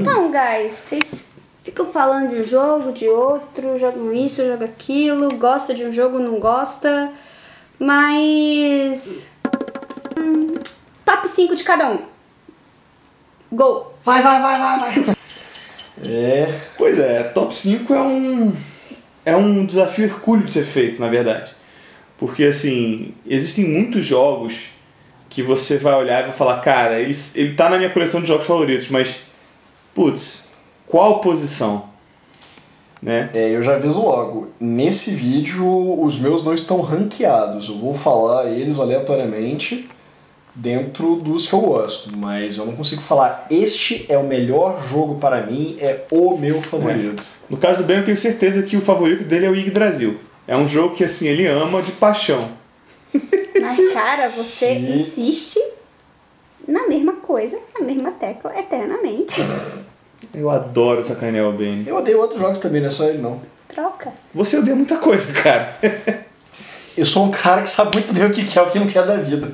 Então, guys, vocês ficam falando de um jogo, de outro, jogam isso, jogam aquilo, gosta de um jogo, não gosta, mas. Hum, top 5 de cada um. Go! Vai, vai, vai, vai, vai. É. Pois é, top 5 é um. É um desafio hercúleo de ser feito, na verdade. Porque, assim, existem muitos jogos que você vai olhar e vai falar, cara, ele, ele tá na minha coleção de jogos favoritos, mas, putz, qual posição? Né? É, eu já aviso logo. Nesse vídeo, os meus não estão ranqueados. Eu vou falar eles aleatoriamente dentro dos que eu gosto, mas eu não consigo falar este é o melhor jogo para mim, é o meu favorito. É. No caso do Ben, eu tenho certeza que o favorito dele é o Yggdrasil. É um jogo que assim ele ama de paixão. Mas cara, você Sim. insiste na mesma coisa, na mesma tecla eternamente. Eu adoro sacanear o Ben. Eu odeio outros jogos também, não é só ele não. Troca. Você odeia muita coisa, cara. eu sou um cara que sabe muito bem o que quer e o que não quer da vida.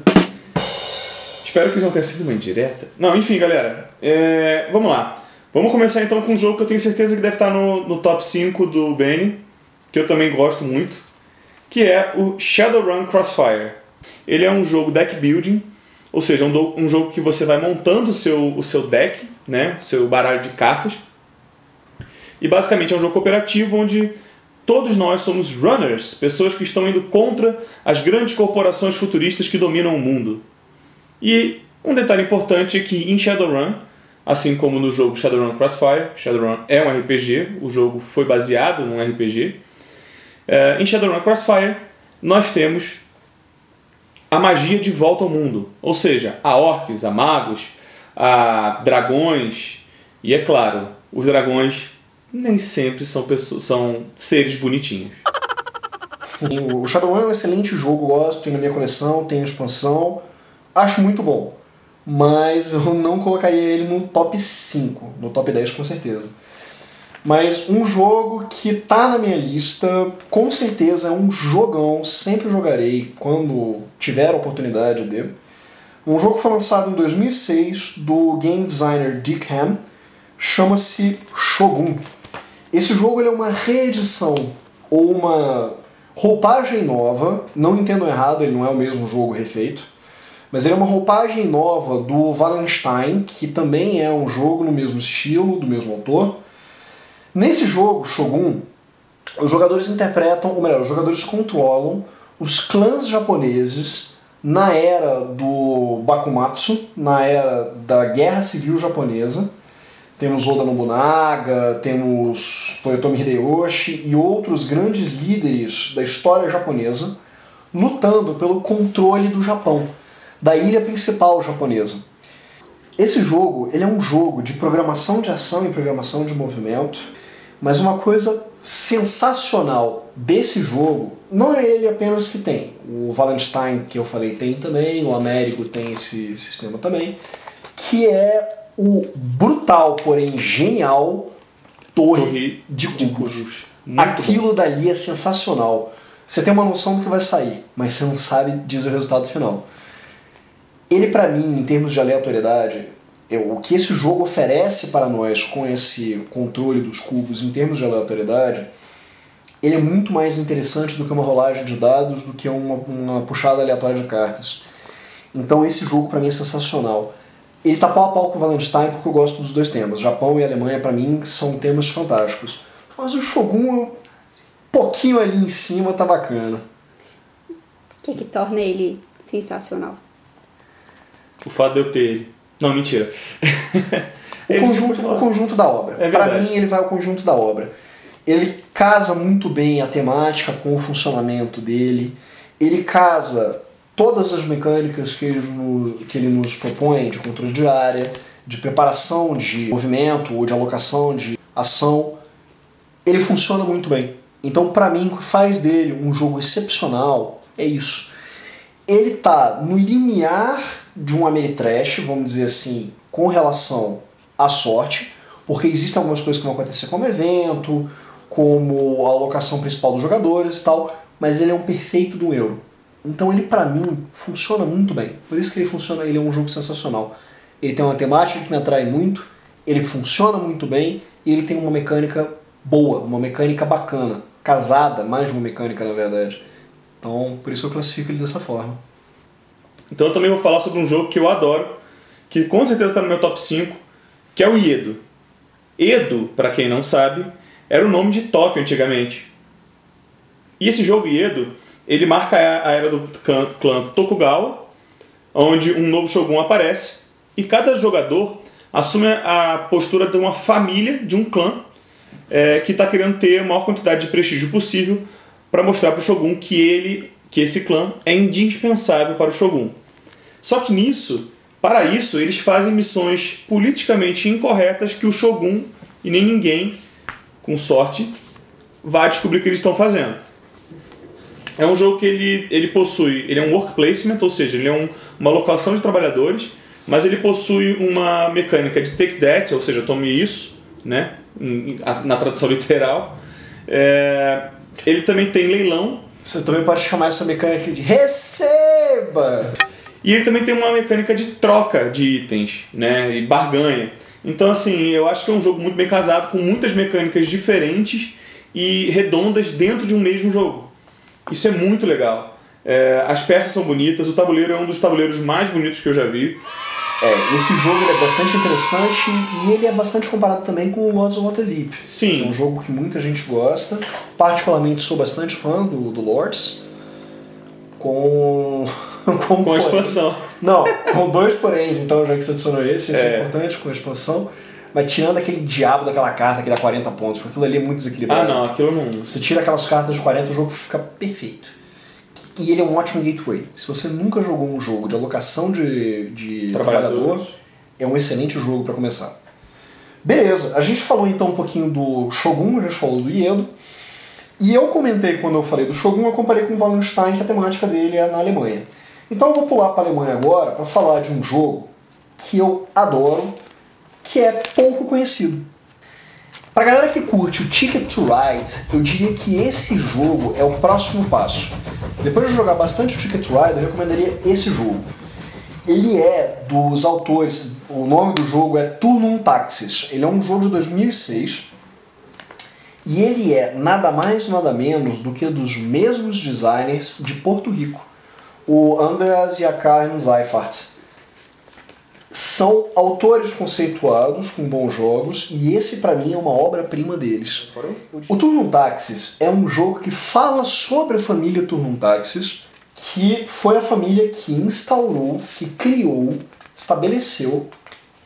Espero que isso não tenha sido uma indireta. Não, enfim, galera. É... Vamos lá. Vamos começar então com um jogo que eu tenho certeza que deve estar no, no top 5 do Benny, que eu também gosto muito, que é o Shadowrun Crossfire. Ele é um jogo deck building, ou seja, um, do, um jogo que você vai montando o seu, o seu deck, né, seu baralho de cartas. E basicamente é um jogo cooperativo onde todos nós somos runners, pessoas que estão indo contra as grandes corporações futuristas que dominam o mundo. E um detalhe importante é que em Shadowrun, assim como no jogo Shadowrun Crossfire, Shadowrun é um RPG, o jogo foi baseado num RPG. É, em Shadowrun Crossfire, nós temos a magia de volta ao mundo, ou seja, a orcs, a magos, a dragões e, é claro, os dragões nem sempre são, pessoas, são seres bonitinhos. O Shadowrun é um excelente jogo, gosto, tem na minha coleção, tem expansão acho muito bom. Mas eu não colocaria ele no top 5, no top 10 com certeza. Mas um jogo que tá na minha lista, com certeza é um jogão, sempre jogarei quando tiver a oportunidade de. Um jogo foi lançado em 2006 do game designer Dick Ham, chama-se Shogun. Esse jogo é uma reedição ou uma roupagem nova, não entendo errado, ele não é o mesmo jogo refeito, mas ele é uma roupagem nova do Wallenstein, que também é um jogo no mesmo estilo, do mesmo autor. Nesse jogo, Shogun, os jogadores interpretam, ou melhor, os jogadores controlam os clãs japoneses na era do Bakumatsu, na era da Guerra Civil Japonesa. Temos Oda Nobunaga, temos Toyotomi Hideyoshi e outros grandes líderes da história japonesa lutando pelo controle do Japão da ilha principal japonesa. Esse jogo ele é um jogo de programação de ação e programação de movimento, mas uma coisa sensacional desse jogo não é ele apenas que tem. O Valentine, que eu falei, tem também, o Américo tem esse sistema também, que é o brutal, porém genial Torre, Torre de Cubos. Aquilo bom. dali é sensacional. Você tem uma noção do que vai sair, mas você não sabe dizer o resultado final ele para mim, em termos de aleatoriedade, eu, o que esse jogo oferece para nós com esse controle dos cubos em termos de aleatoriedade, ele é muito mais interessante do que uma rolagem de dados, do que uma, uma puxada aleatória de cartas. Então esse jogo para mim é sensacional. Ele tá pau a pau com o Valentine porque eu gosto dos dois temas. Japão e Alemanha para mim são temas fantásticos. Mas o Shogun, um pouquinho ali em cima, tá bacana. O que, que torna ele sensacional? O fato de eu ter ele. Não, mentira. o, conjunto, o conjunto da obra. É Para mim, ele vai ao conjunto da obra. Ele casa muito bem a temática com o funcionamento dele. Ele casa todas as mecânicas que ele, no, que ele nos propõe de controle de área, de preparação de movimento ou de alocação de ação. Ele funciona muito bem. Então, para mim, o que faz dele um jogo excepcional é isso. Ele tá no limiar de um Ameritrash, vamos dizer assim, com relação à sorte, porque existem algumas coisas que vão acontecer como evento, como a alocação principal dos jogadores e tal, mas ele é um perfeito do euro. Então ele para mim funciona muito bem. Por isso que ele funciona, ele é um jogo sensacional. Ele tem uma temática que me atrai muito ele funciona muito bem e ele tem uma mecânica boa, uma mecânica bacana, casada, mais uma mecânica na verdade. Então, por isso eu classifico ele dessa forma. Então eu também vou falar sobre um jogo que eu adoro, que com certeza está no meu top 5, que é o Iedo. Edo, para quem não sabe, era o nome de Tóquio antigamente. E esse jogo Iedo, ele marca a era do clã Tokugawa, onde um novo shogun aparece e cada jogador assume a postura de uma família, de um clã, é, que está querendo ter a maior quantidade de prestígio possível para mostrar para o shogun que ele, que esse clã é indispensável para o shogun. Só que nisso, para isso, eles fazem missões politicamente incorretas que o shogun e nem ninguém, com sorte, vai descobrir o que eles estão fazendo. É um jogo que ele, ele possui, ele é um work placement, ou seja, ele é um, uma locação de trabalhadores mas ele possui uma mecânica de take that, ou seja, tome isso, né? na tradução literal. É, ele também tem leilão. Você também pode chamar essa mecânica de receba! E ele também tem uma mecânica de troca de itens, né? E barganha. Então, assim, eu acho que é um jogo muito bem casado, com muitas mecânicas diferentes e redondas dentro de um mesmo jogo. Isso é muito legal. É, as peças são bonitas, o tabuleiro é um dos tabuleiros mais bonitos que eu já vi. É, esse jogo é bastante interessante e ele é bastante comparado também com o Lords of Waterdeep. Sim. Que é um jogo que muita gente gosta. Particularmente sou bastante fã do, do Lords. Com. com, com a expansão. Não, com dois poréns, então, já que você adicionou esse, esse é. é importante, com a expansão. Mas tirando aquele diabo daquela carta que dá 40 pontos, porque aquilo ali é muito desequilibrado. Ah, não, aquilo não. Você tira aquelas cartas de 40, o jogo fica perfeito. E ele é um ótimo gateway. Se você nunca jogou um jogo de alocação de, de trabalhador, é um excelente jogo para começar. Beleza, a gente falou então um pouquinho do Shogun, a gente falou do Iedo. E eu comentei quando eu falei do Shogun, eu comparei com o Wallenstein, que a temática dele é na Alemanha. Então eu vou pular para a Alemanha agora para falar de um jogo que eu adoro, que é pouco conhecido. Pra galera que curte o Ticket to Ride, eu diria que esse jogo é o próximo passo. Depois de jogar bastante o Ticket to Ride, eu recomendaria esse jogo. Ele é dos autores, o nome do jogo é Turnum Taxis. Ele é um jogo de 2006 e ele é nada mais nada menos do que dos mesmos designers de Porto Rico, o Andreas e a Karen Seifert são autores conceituados com bons jogos e esse para mim é uma obra-prima deles. O Turnum Taxis é um jogo que fala sobre a família Turnum Taxis, que foi a família que instaurou, que criou, estabeleceu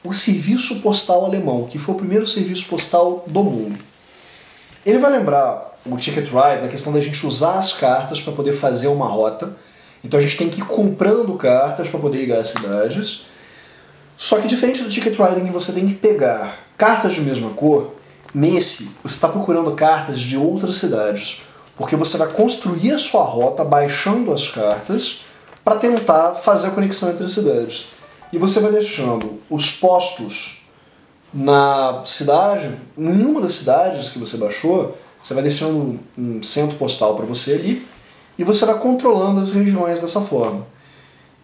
o serviço postal alemão, que foi o primeiro serviço postal do mundo. Ele vai lembrar o Ticket Ride na questão da gente usar as cartas para poder fazer uma rota. Então a gente tem que ir comprando cartas para poder ligar as cidades só que diferente do Ticket Riding que você tem que pegar cartas de mesma cor, nesse você está procurando cartas de outras cidades, porque você vai construir a sua rota baixando as cartas para tentar fazer a conexão entre as cidades. E você vai deixando os postos na cidade, em nenhuma das cidades que você baixou, você vai deixando um centro postal para você ali e você vai controlando as regiões dessa forma.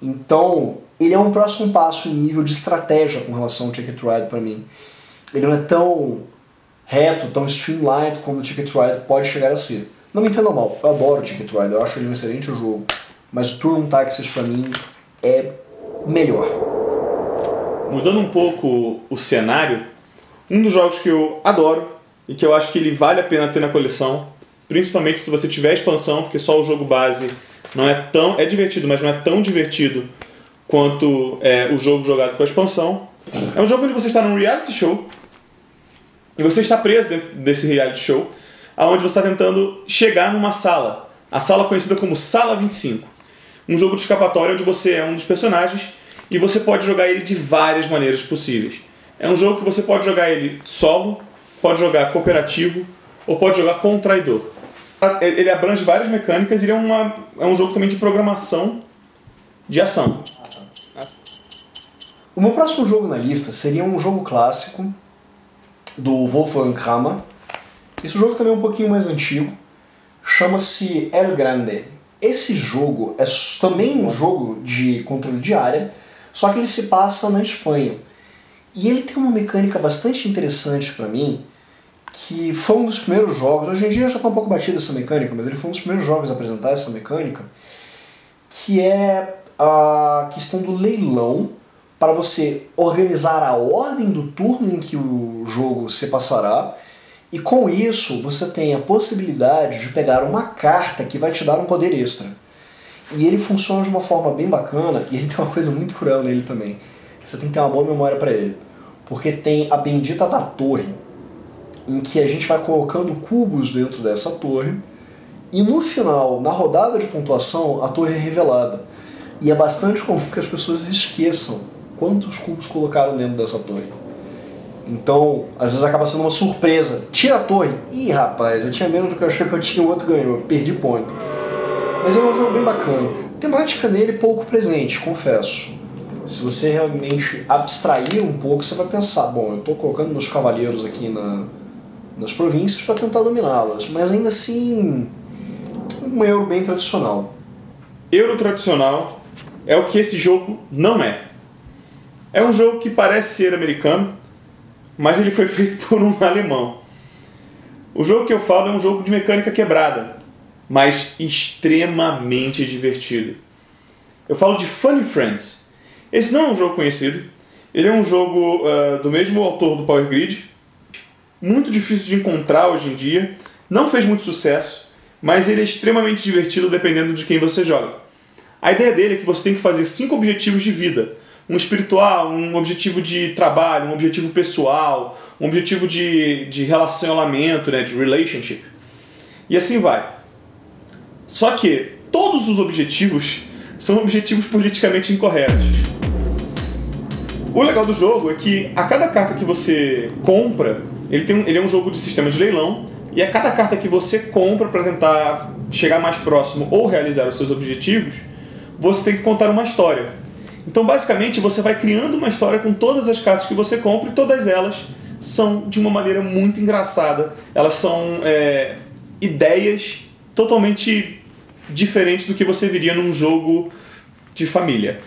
Então, ele é um próximo passo em nível de estratégia com relação ao Ticket Ride para mim. Ele não é tão reto, tão streamlined como o Ticket Ride pode chegar a ser. Não me entenda mal, eu adoro o Ticket Ride, eu acho ele um excelente jogo. Mas o Turn Taxis para mim é melhor. Mudando um pouco o cenário, um dos jogos que eu adoro e que eu acho que ele vale a pena ter na coleção, principalmente se você tiver expansão, porque só o jogo base não é tão. é divertido, mas não é tão divertido quanto é, o jogo jogado com a expansão. É um jogo onde você está num reality show e você está preso dentro desse reality show, aonde você está tentando chegar numa sala, a sala conhecida como Sala 25. Um jogo de escapatória onde você é um dos personagens e você pode jogar ele de várias maneiras possíveis. É um jogo que você pode jogar ele solo, pode jogar cooperativo ou pode jogar com um traidor. Ele abrange várias mecânicas ele é, uma, é um jogo também de programação de ação. O meu próximo jogo na lista seria um jogo clássico do Wolfgang Kramer. Esse jogo também é um pouquinho mais antigo. Chama-se El Grande. Esse jogo é também um jogo de controle de área, só que ele se passa na Espanha. E ele tem uma mecânica bastante interessante para mim, que foi um dos primeiros jogos, hoje em dia já está um pouco batida essa mecânica, mas ele foi um dos primeiros jogos a apresentar essa mecânica, que é a questão do leilão para você organizar a ordem do turno em que o jogo se passará, e com isso você tem a possibilidade de pegar uma carta que vai te dar um poder extra. E ele funciona de uma forma bem bacana, e ele tem uma coisa muito cruel nele também. Você tem que ter uma boa memória para ele. Porque tem a bendita da torre, em que a gente vai colocando cubos dentro dessa torre, e no final, na rodada de pontuação, a torre é revelada. E é bastante comum que as pessoas esqueçam quantos cubos colocaram dentro dessa torre. Então, às vezes acaba sendo uma surpresa. Tira a torre. Ih, rapaz, eu tinha menos do que eu achei que eu tinha, o outro ganhou. Perdi ponto. Mas é um jogo bem bacana. Temática nele pouco presente, confesso. Se você realmente abstrair um pouco, você vai pensar, bom, eu estou colocando meus cavaleiros aqui na, nas províncias para tentar dominá-las, mas ainda assim um euro bem tradicional. Euro tradicional é o que esse jogo não é. É um jogo que parece ser americano, mas ele foi feito por um alemão. O jogo que eu falo é um jogo de mecânica quebrada, mas extremamente divertido. Eu falo de Funny Friends. Esse não é um jogo conhecido, ele é um jogo uh, do mesmo autor do Power Grid, muito difícil de encontrar hoje em dia, não fez muito sucesso, mas ele é extremamente divertido dependendo de quem você joga. A ideia dele é que você tem que fazer cinco objetivos de vida. Um espiritual, um objetivo de trabalho, um objetivo pessoal, um objetivo de, de relacionamento, né, de relationship. E assim vai. Só que todos os objetivos são objetivos politicamente incorretos. O legal do jogo é que a cada carta que você compra, ele, tem ele é um jogo de sistema de leilão, e a cada carta que você compra para tentar chegar mais próximo ou realizar os seus objetivos, você tem que contar uma história. Então, basicamente, você vai criando uma história com todas as cartas que você compra e todas elas são de uma maneira muito engraçada. Elas são é, ideias totalmente diferentes do que você viria num jogo de família.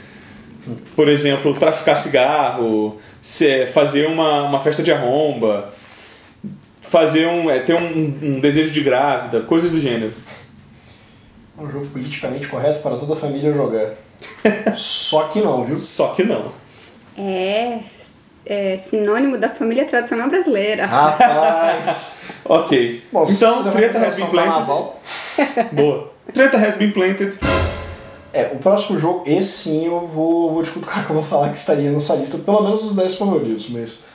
Por exemplo, traficar cigarro, fazer uma, uma festa de arromba, fazer um, é, ter um, um desejo de grávida, coisas do gênero. É um jogo politicamente correto para toda a família jogar. Só que não, viu? Só que não. É, é sinônimo da família tradicional brasileira. Rapaz! ok. Bom, então, se treta você has been planted. Boa. Treta has been planted. É, o próximo jogo, esse sim eu vou, vou discutir que eu vou falar que estaria na sua lista, pelo menos os 10 favoritos, mas.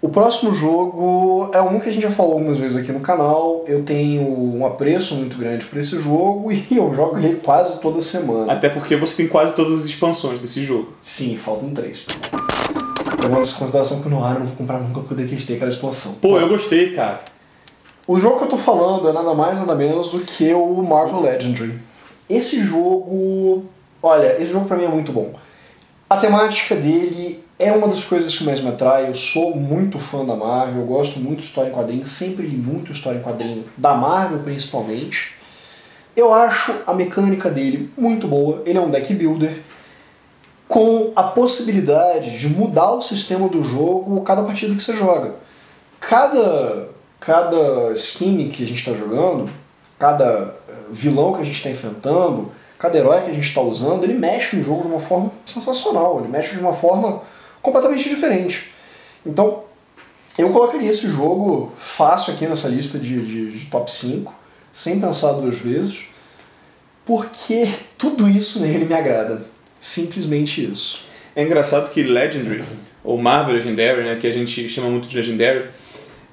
O próximo jogo é um que a gente já falou algumas vezes aqui no canal. Eu tenho um apreço muito grande por esse jogo e eu jogo ele quase toda semana. Até porque você tem quase todas as expansões desse jogo. Sim, faltam três. Levando em consideração que o Noir eu não vou comprar nunca porque eu detestei aquela expansão. Pô, eu gostei, cara. O jogo que eu tô falando é nada mais nada menos do que o Marvel Legendary. Esse jogo, olha, esse jogo pra mim é muito bom. A temática dele é uma das coisas que mais me atrai. Eu sou muito fã da Marvel, eu gosto muito de história em quadrinho, sempre li muito história em quadrinho, da Marvel principalmente. Eu acho a mecânica dele muito boa. Ele é um deck builder com a possibilidade de mudar o sistema do jogo cada partida que você joga. Cada, cada skin que a gente está jogando, cada eh, vilão que a gente está enfrentando, cada herói que a gente está usando, ele mexe no jogo de uma forma sensacional, ele mexe de uma forma completamente diferente. Então, eu colocaria esse jogo fácil aqui nessa lista de, de, de top 5, sem pensar duas vezes, porque tudo isso nele me agrada. Simplesmente isso. É engraçado que Legendary, ou Marvel Legendary, né, que a gente chama muito de Legendary,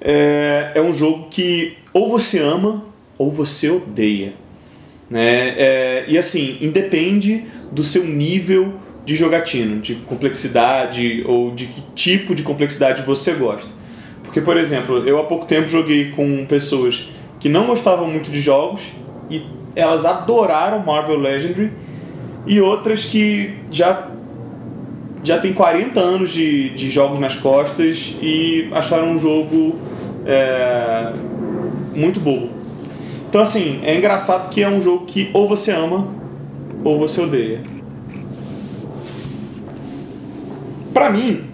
é, é um jogo que ou você ama ou você odeia. Né? É, e assim, independe do seu nível de jogatino, de complexidade ou de que tipo de complexidade você gosta. Porque, por exemplo, eu há pouco tempo joguei com pessoas que não gostavam muito de jogos e elas adoraram Marvel Legendary e outras que já já tem 40 anos de, de jogos nas costas e acharam um jogo é, muito bobo. Então, assim, é engraçado que é um jogo que ou você ama ou você odeia. Pra mim,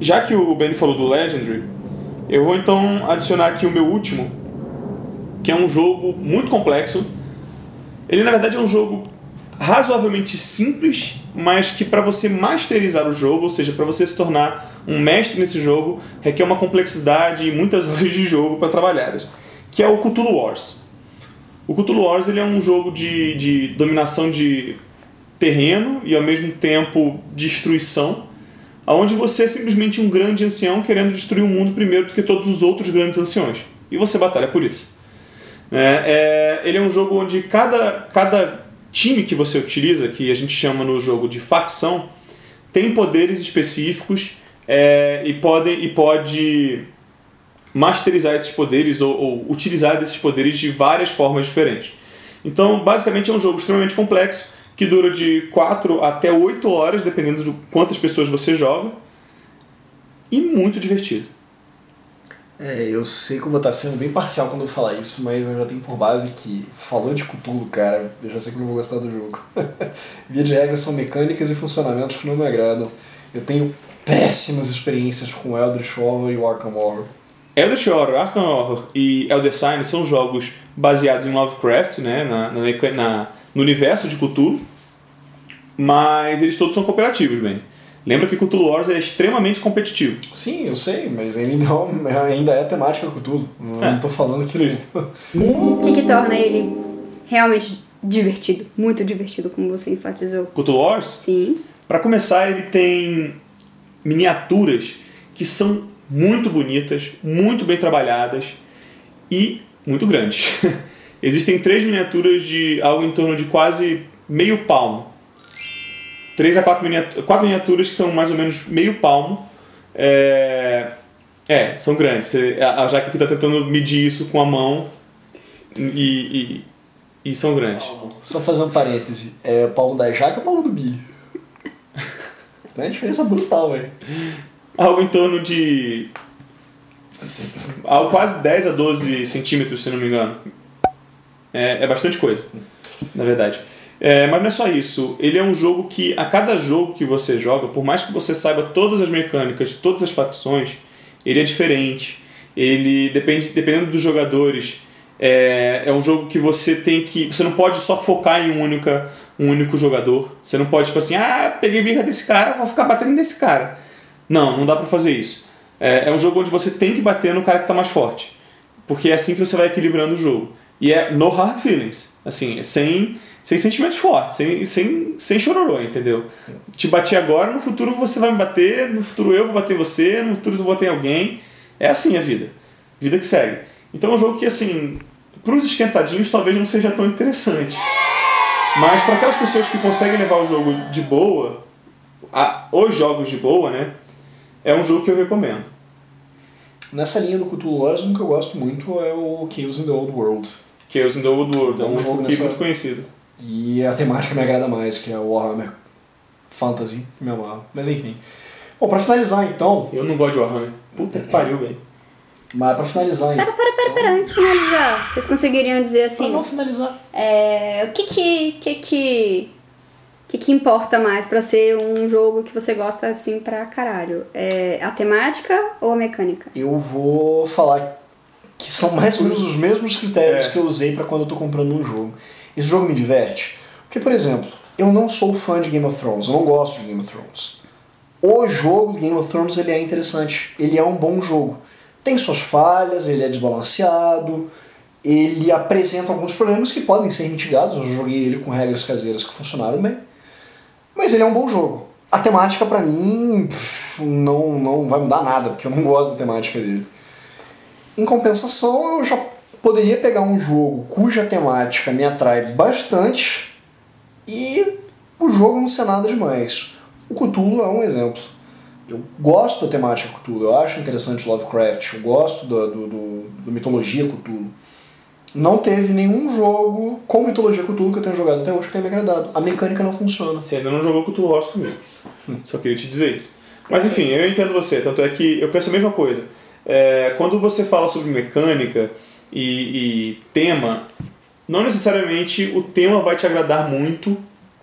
já que o Ben falou do Legendary, eu vou então adicionar aqui o meu último, que é um jogo muito complexo. Ele na verdade é um jogo razoavelmente simples, mas que para você masterizar o jogo, ou seja, para você se tornar um mestre nesse jogo, requer uma complexidade e muitas horas de jogo para trabalhadas, que é o Cthulhu Wars. O Cthulhu Wars ele é um jogo de, de dominação de terreno e ao mesmo tempo destruição, onde você é simplesmente um grande ancião querendo destruir o mundo primeiro do que todos os outros grandes anciões. E você batalha por isso. É, é, ele é um jogo onde cada, cada time que você utiliza, que a gente chama no jogo de facção, tem poderes específicos é, e, pode, e pode masterizar esses poderes ou, ou utilizar desses poderes de várias formas diferentes. Então, basicamente, é um jogo extremamente complexo que dura de 4 até 8 horas, dependendo de quantas pessoas você joga, e muito divertido. É, eu sei que eu vou estar sendo bem parcial quando eu falar isso, mas eu já tenho por base que, falou de Cthulhu, cara, eu já sei que não vou gostar do jogo. Via de regra são mecânicas e funcionamentos que não me agradam. Eu tenho péssimas experiências com Eldritch Horror e Arkham Horror. Eldritch Horror, Arkham Horror e Elder Sign são jogos baseados em Lovecraft, né, na, na, na, no universo de Cthulhu, mas eles todos são cooperativos, bem. Lembra que Cthulhu Wars é extremamente competitivo. Sim, eu sei, mas ele não, ainda é temática Cthulhu. Não é. tô falando que ele... O que, que torna ele realmente divertido? Muito divertido, como você enfatizou. Cthulhu Wars? Sim. Para começar, ele tem miniaturas que são muito bonitas, muito bem trabalhadas e muito grandes. Existem três miniaturas de algo em torno de quase meio palmo três a quatro, miniaturas, quatro miniaturas que são mais ou menos meio palmo. É, é são grandes. A Jaque aqui está tentando medir isso com a mão e, e, e são grandes. Só fazer um parêntese. É o palmo da Jaque ou o palmo do Billy? Tem uma diferença brutal, velho. Algo em torno de. Algo quase 10 a 12 centímetros, se não me engano. É, é bastante coisa, na verdade. É, mas não é só isso. Ele é um jogo que, a cada jogo que você joga, por mais que você saiba todas as mecânicas de todas as facções, ele é diferente. Ele, depende, dependendo dos jogadores, é, é um jogo que você tem que. Você não pode só focar em um, única, um único jogador. Você não pode, tipo assim, ah, peguei birra desse cara, vou ficar batendo nesse cara. Não, não dá pra fazer isso. É, é um jogo onde você tem que bater no cara que tá mais forte. Porque é assim que você vai equilibrando o jogo. E é no hard feelings. Assim, sem sem sentimentos fortes, sem, sem, sem chororô, entendeu? Te bati agora, no futuro você vai me bater, no futuro eu vou bater você, no futuro eu vou bater alguém. É assim a vida. Vida que segue. Então é um jogo que, assim, para os esquentadinhos talvez não seja tão interessante. Mas para aquelas pessoas que conseguem levar o jogo de boa, a, os jogos de boa, né? É um jogo que eu recomendo. Nessa linha do Cthulhu Wars, um que eu gosto muito é o Chaos in the Old World. Chaos in the Old World, é um, jogo nessa... muito conhecido. E a temática me agrada mais, que é o Warhammer Fantasy, me amarro. Mas enfim. Bom, pra finalizar então. Eu não gosto de Warhammer. Puta que pariu, velho. Mas pra finalizar então. Pera, pera, pera, pera, antes de finalizar. Vocês conseguiriam dizer assim. Pra não finalizar. É, o que que. que, que o que, que importa mais para ser um jogo que você gosta assim pra caralho? É a temática ou a mecânica? Eu vou falar que são mais ou menos os mesmos critérios é. que eu usei para quando eu tô comprando um jogo. Esse jogo me diverte. Porque, por exemplo, eu não sou fã de Game of Thrones, eu não gosto de Game of Thrones. O jogo do Game of Thrones ele é interessante, ele é um bom jogo. Tem suas falhas, ele é desbalanceado, ele apresenta alguns problemas que podem ser mitigados. Eu joguei ele com regras caseiras que funcionaram bem. Mas ele é um bom jogo. A temática para mim não, não vai mudar nada, porque eu não gosto da temática dele. Em compensação, eu já poderia pegar um jogo cuja temática me atrai bastante e o jogo não ser nada demais. O Cthulhu é um exemplo. Eu gosto da temática Cthulhu, eu acho interessante Lovecraft, eu gosto do, do, do, do mitologia Cthulhu. Não teve nenhum jogo com mitologia Cthulhu que eu tenha jogado até hoje que tenha me agradado. A mecânica não funciona. Você ainda não jogou Cthulhu Lost comigo. Só queria te dizer isso. Mas enfim, eu entendo você. Tanto é que eu penso a mesma coisa. É, quando você fala sobre mecânica, e, e tema, não necessariamente o tema vai te agradar muito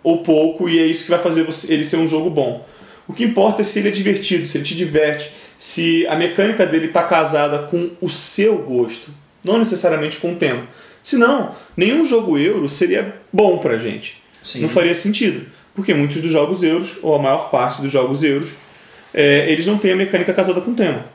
ou pouco e é isso que vai fazer você, ele ser um jogo bom. O que importa é se ele é divertido, se ele te diverte, se a mecânica dele está casada com o seu gosto, não necessariamente com o tema. Senão, nenhum jogo euro seria bom pra gente. Sim. Não faria sentido. Porque muitos dos jogos euros, ou a maior parte dos jogos euros, é, eles não têm a mecânica casada com o tema.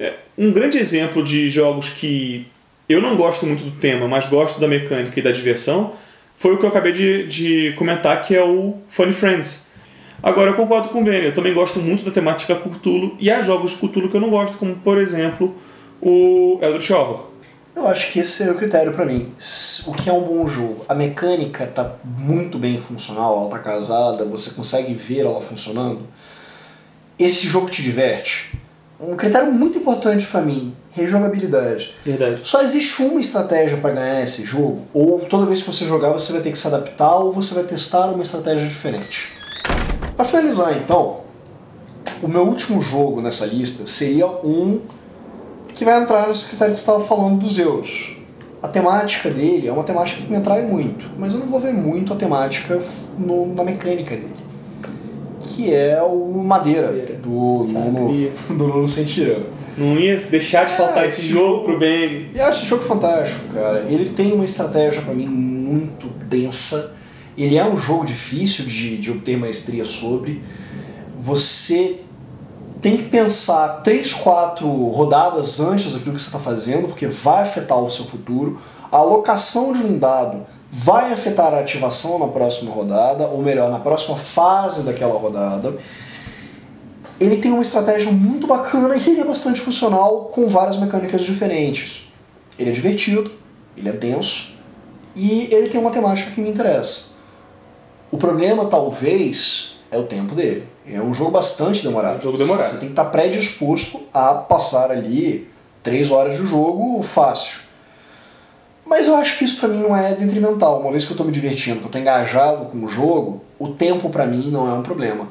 É, um grande exemplo de jogos que eu não gosto muito do tema, mas gosto da mecânica e da diversão, foi o que eu acabei de, de comentar, que é o Funny Friends. Agora, eu concordo com o Benny, eu também gosto muito da temática Cthulhu, e há jogos de Cthulhu que eu não gosto, como, por exemplo, o Eldritch Horror. Eu acho que esse é o critério pra mim. O que é um bom jogo? A mecânica tá muito bem funcional, ela tá casada, você consegue ver ela funcionando. Esse jogo te diverte. Um critério muito importante pra mim, rejogabilidade. Verdade. Só existe uma estratégia para ganhar esse jogo, ou toda vez que você jogar você vai ter que se adaptar ou você vai testar uma estratégia diferente. Para finalizar então, o meu último jogo nessa lista seria um que vai entrar nesse critério que você estava falando dos euros. A temática dele é uma temática que me atrai muito, mas eu não vou ver muito a temática no- na mecânica dele. Que é o Madeira, Madeira. do. Nuno, do Nuno Sentirano. Não ia deixar de É, faltar esse esse jogo jogo- pro Benny. Eu acho esse jogo fantástico, cara. Ele tem uma estratégia pra mim muito densa. Ele é um jogo difícil de, de obter maestria sobre. Você tem que pensar três, quatro rodadas antes daquilo que você está fazendo, porque vai afetar o seu futuro. A alocação de um dado vai afetar a ativação na próxima rodada, ou melhor, na próxima fase daquela rodada. Ele tem uma estratégia muito bacana e ele é bastante funcional com várias mecânicas diferentes. Ele é divertido, ele é denso e ele tem uma temática que me interessa. O problema, talvez, é o tempo dele. É um jogo bastante demorado. É um jogo demorado. Você tem que estar predisposto a passar ali três horas de jogo fácil. Mas eu acho que isso pra mim não é detrimental. Uma vez que eu tô me divertindo, que eu tô engajado com o jogo, o tempo pra mim não é um problema.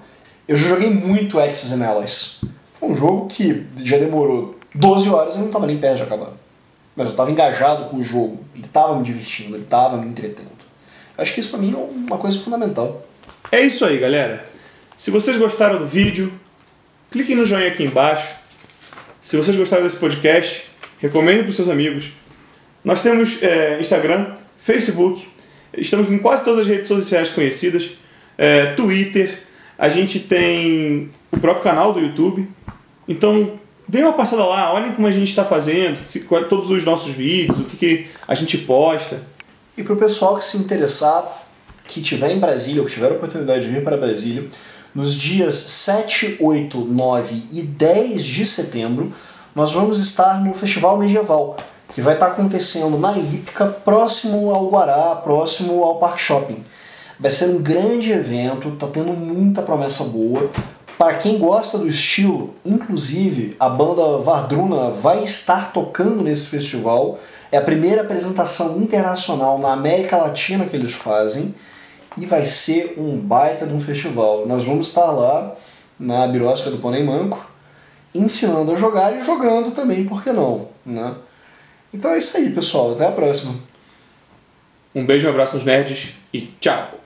Eu já joguei muito Axis and Allies. Foi um jogo que já demorou 12 horas e não tava nem perto de acabar. Mas eu tava engajado com o jogo. Ele tava me divertindo, ele tava me entretendo. Eu acho que isso pra mim é uma coisa fundamental. É isso aí, galera. Se vocês gostaram do vídeo, cliquem no joinha aqui embaixo. Se vocês gostaram desse podcast, recomendem para os seus amigos. Nós temos é, Instagram, Facebook, estamos em quase todas as redes sociais conhecidas, é, Twitter, a gente tem o próprio canal do YouTube. Então, dê uma passada lá, olhem como a gente está fazendo, se, qual- todos os nossos vídeos, o que, que a gente posta. E pro pessoal que se interessar, que tiver em Brasília, ou que tiver a oportunidade de vir para Brasília, nos dias 7, 8, 9 e 10 de setembro, nós vamos estar no Festival Medieval, que vai estar acontecendo na Ípica, próximo ao Guará, próximo ao Parque Shopping. Vai ser um grande evento, tá tendo muita promessa boa. Para quem gosta do estilo, inclusive a banda Vardruna vai estar tocando nesse festival. É a primeira apresentação internacional na América Latina que eles fazem e vai ser um baita de um festival. Nós vamos estar lá na Birosca do Pônei Manco, ensinando a jogar e jogando também, por que não? Né? Então é isso aí, pessoal. Até a próxima. Um beijo, um abraço nos nerds e tchau!